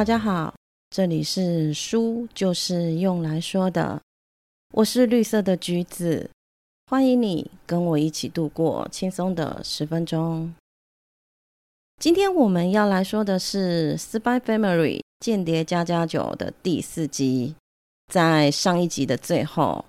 大家好，这里是书就是用来说的，我是绿色的橘子，欢迎你跟我一起度过轻松的十分钟。今天我们要来说的是《Spy Family 间谍加加酒》的第四集。在上一集的最后，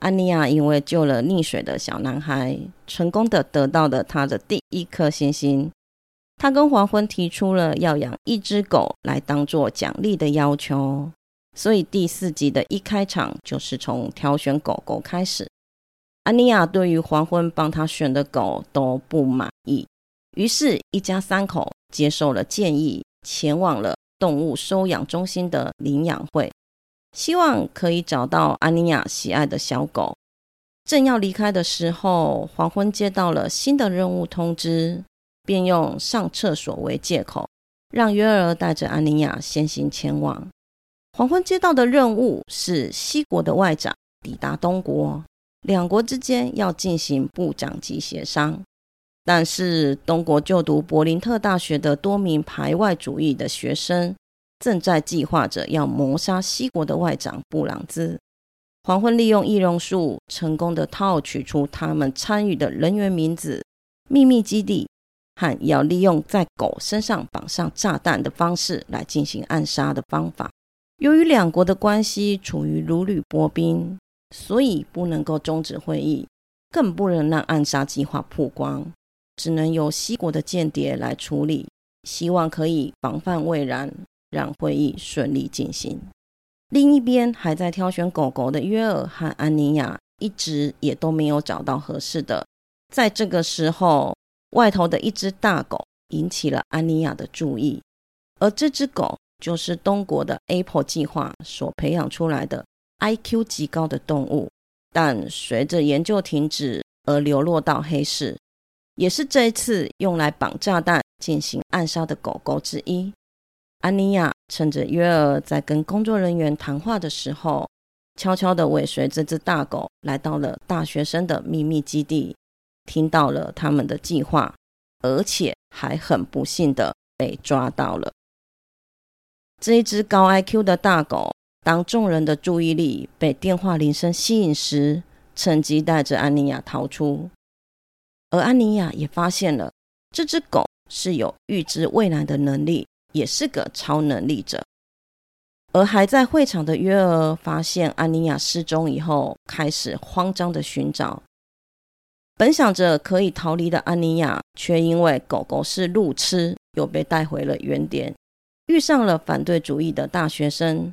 安妮亚因为救了溺水的小男孩，成功的得到了他的第一颗星星。他跟黄昏提出了要养一只狗来当做奖励的要求，所以第四集的一开场就是从挑选狗狗开始。安妮亚对于黄昏帮他选的狗都不满意。于是，一家三口接受了建议，前往了动物收养中心的领养会，希望可以找到安妮亚喜爱的小狗。正要离开的时候，黄昏接到了新的任务通知，便用上厕所为借口，让约尔带着安妮亚先行前往。黄昏接到的任务是西国的外长抵达东国，两国之间要进行部长级协商。但是，东国就读柏林特大学的多名排外主义的学生，正在计划着要谋杀西国的外长布朗兹。黄昏利用易容术，成功的套取出他们参与的人员名字、秘密基地和要利用在狗身上绑上炸弹的方式来进行暗杀的方法。由于两国的关系处于如履薄冰，所以不能够终止会议，更不能让暗杀计划曝光。只能由西国的间谍来处理，希望可以防范未然，让会议顺利进行。另一边还在挑选狗狗的约尔和安妮亚，一直也都没有找到合适的。在这个时候，外头的一只大狗引起了安妮亚的注意，而这只狗就是东国的 Apple 计划所培养出来的 IQ 极高的动物，但随着研究停止而流落到黑市。也是这一次用来绑炸弹进行暗杀的狗狗之一。安妮亚趁着约尔在跟工作人员谈话的时候，悄悄地尾随这只大狗来到了大学生的秘密基地，听到了他们的计划，而且还很不幸的被抓到了。这一只高 IQ 的大狗，当众人的注意力被电话铃声吸引时，趁机带着安妮亚逃出。而安妮亚也发现了这只狗是有预知未来的能力，也是个超能力者。而还在会场的约尔发现安妮亚失踪以后，开始慌张的寻找。本想着可以逃离的安妮亚，却因为狗狗是路痴，又被带回了原点，遇上了反对主义的大学生。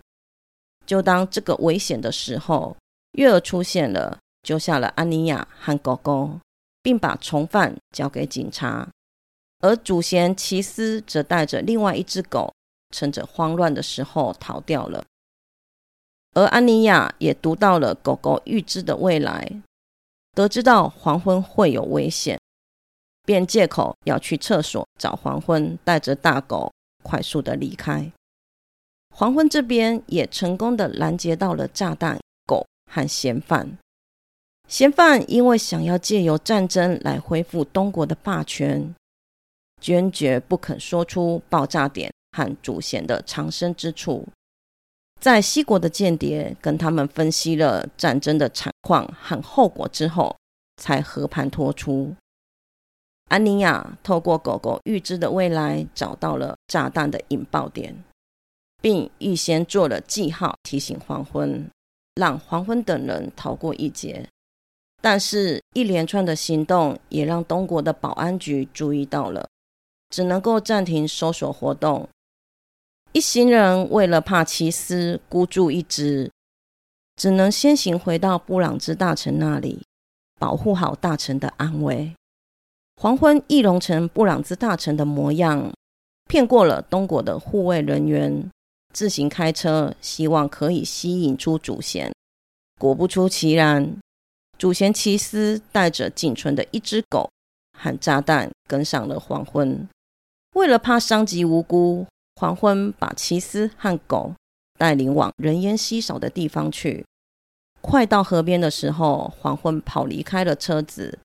就当这个危险的时候，月儿出现了，救下了安妮亚和狗狗。并把从犯交给警察，而主嫌齐斯则带着另外一只狗，趁着慌乱的时候逃掉了。而安妮亚也读到了狗狗预知的未来，得知到黄昏会有危险，便借口要去厕所找黄昏，带着大狗快速的离开。黄昏这边也成功的拦截到了炸弹、狗和嫌犯。嫌犯因为想要借由战争来恢复东国的霸权，坚决不肯说出爆炸点和主嫌的藏身之处。在西国的间谍跟他们分析了战争的惨况和后果之后，才和盘托出。安妮亚透过狗狗预知的未来，找到了炸弹的引爆点，并预先做了记号，提醒黄昏，让黄昏等人逃过一劫。但是，一连串的行动也让东国的保安局注意到了，只能够暂停搜索活动。一行人为了怕奇斯孤注一掷，只能先行回到布朗兹大臣那里，保护好大臣的安危。黄昏易容成布朗兹大臣的模样，骗过了东国的护卫人员，自行开车，希望可以吸引出主嫌。果不出其然。主贤奇斯带着仅存的一只狗和炸弹跟上了黄昏。为了怕伤及无辜，黄昏把奇斯和狗带领往人烟稀少的地方去。快到河边的时候，黄昏跑离开了车子。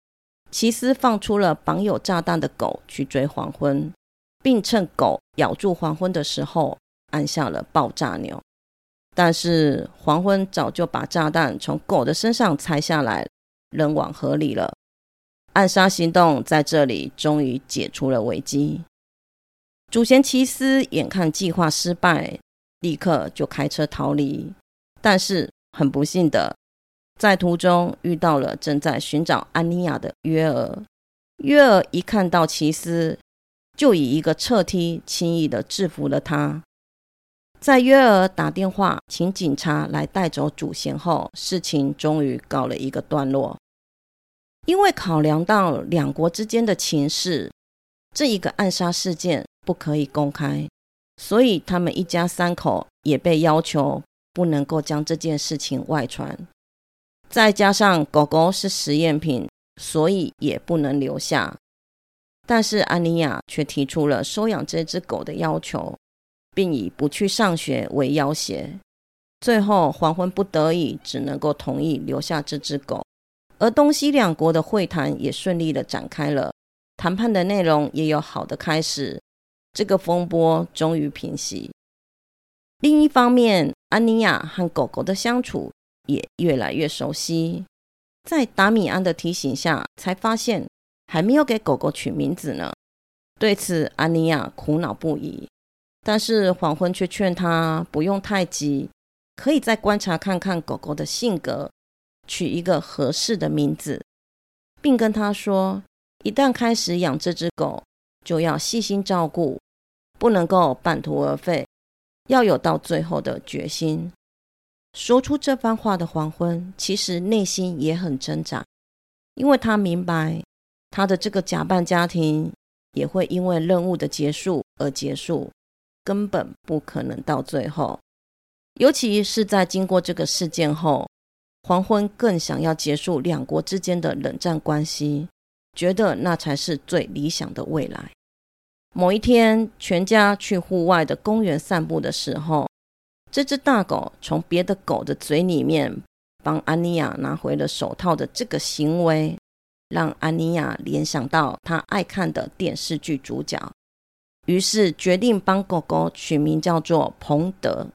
奇斯放出了绑有炸弹的狗去追黄昏，并趁狗咬住黄昏的时候，按下了爆炸钮。但是黄昏早就把炸弹从狗的身上拆下来，扔往河里了。暗杀行动在这里终于解除了危机。祖先奇斯眼看计划失败，立刻就开车逃离。但是很不幸的，在途中遇到了正在寻找安妮亚的约尔。约尔一看到奇斯，就以一个侧踢轻易的制服了他。在约尔打电话请警察来带走祖先后，事情终于告了一个段落。因为考量到两国之间的情势，这一个暗杀事件不可以公开，所以他们一家三口也被要求不能够将这件事情外传。再加上狗狗是实验品，所以也不能留下。但是安妮亚却提出了收养这只狗的要求，并以不去上学为要挟。最后黄昏不得已，只能够同意留下这只狗。而东西两国的会谈也顺利的展开了，谈判的内容也有好的开始，这个风波终于平息。另一方面，安妮亚和狗狗的相处也越来越熟悉。在达米安的提醒下，才发现还没有给狗狗取名字呢。对此，安妮亚苦恼不已。但是黄昏却劝他不用太急，可以再观察看看狗狗的性格。取一个合适的名字，并跟他说：一旦开始养这只狗，就要细心照顾，不能够半途而废，要有到最后的决心。说出这番话的黄昏，其实内心也很挣扎，因为他明白他的这个假扮家庭也会因为任务的结束而结束，根本不可能到最后。尤其是在经过这个事件后。黄昏更想要结束两国之间的冷战关系，觉得那才是最理想的未来。某一天，全家去户外的公园散步的时候，这只大狗从别的狗的嘴里面帮安妮亚拿回了手套的这个行为，让安妮亚联想到她爱看的电视剧主角，于是决定帮狗狗取名叫做彭德。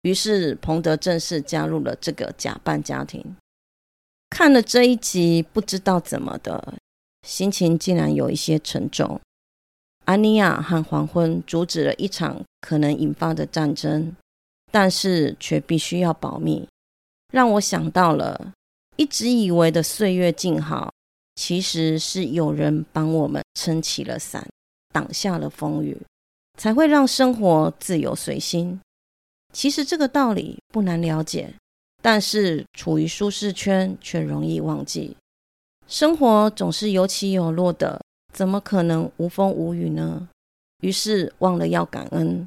于是，彭德正式加入了这个假扮家庭。看了这一集，不知道怎么的，心情竟然有一些沉重。安妮亚和黄昏阻止了一场可能引发的战争，但是却必须要保密，让我想到了一直以为的岁月静好，其实是有人帮我们撑起了伞，挡下了风雨，才会让生活自由随心。其实这个道理不难了解，但是处于舒适圈却容易忘记。生活总是有起有落的，怎么可能无风无雨呢？于是忘了要感恩，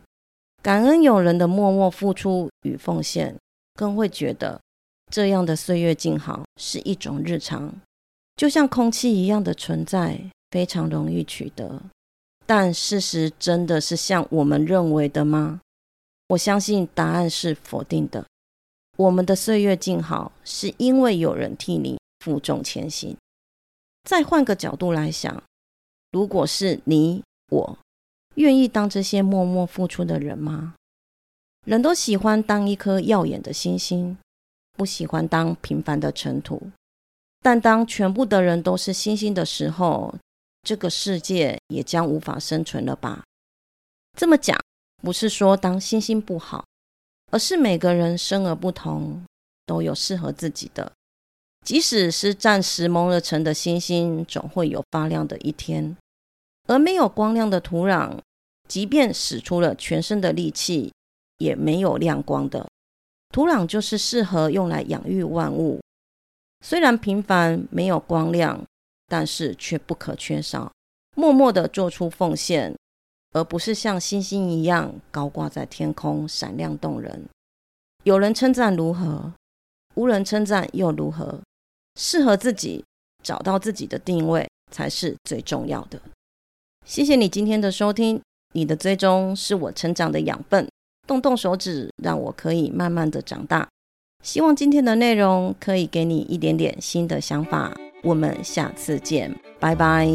感恩有人的默默付出与奉献，更会觉得这样的岁月静好是一种日常，就像空气一样的存在，非常容易取得。但事实真的是像我们认为的吗？我相信答案是否定的。我们的岁月静好，是因为有人替你负重前行。再换个角度来想，如果是你我，愿意当这些默默付出的人吗？人都喜欢当一颗耀眼的星星，不喜欢当平凡的尘土。但当全部的人都是星星的时候，这个世界也将无法生存了吧？这么讲。不是说当星星不好，而是每个人生而不同，都有适合自己的。即使是暂时蒙了尘的星星，总会有发亮的一天；而没有光亮的土壤，即便使出了全身的力气，也没有亮光的。土壤就是适合用来养育万物。虽然平凡没有光亮，但是却不可缺少。默默的做出奉献。而不是像星星一样高挂在天空，闪亮动人。有人称赞如何？无人称赞又如何？适合自己，找到自己的定位才是最重要的。谢谢你今天的收听，你的追踪是我成长的养分。动动手指，让我可以慢慢的长大。希望今天的内容可以给你一点点新的想法。我们下次见，拜拜。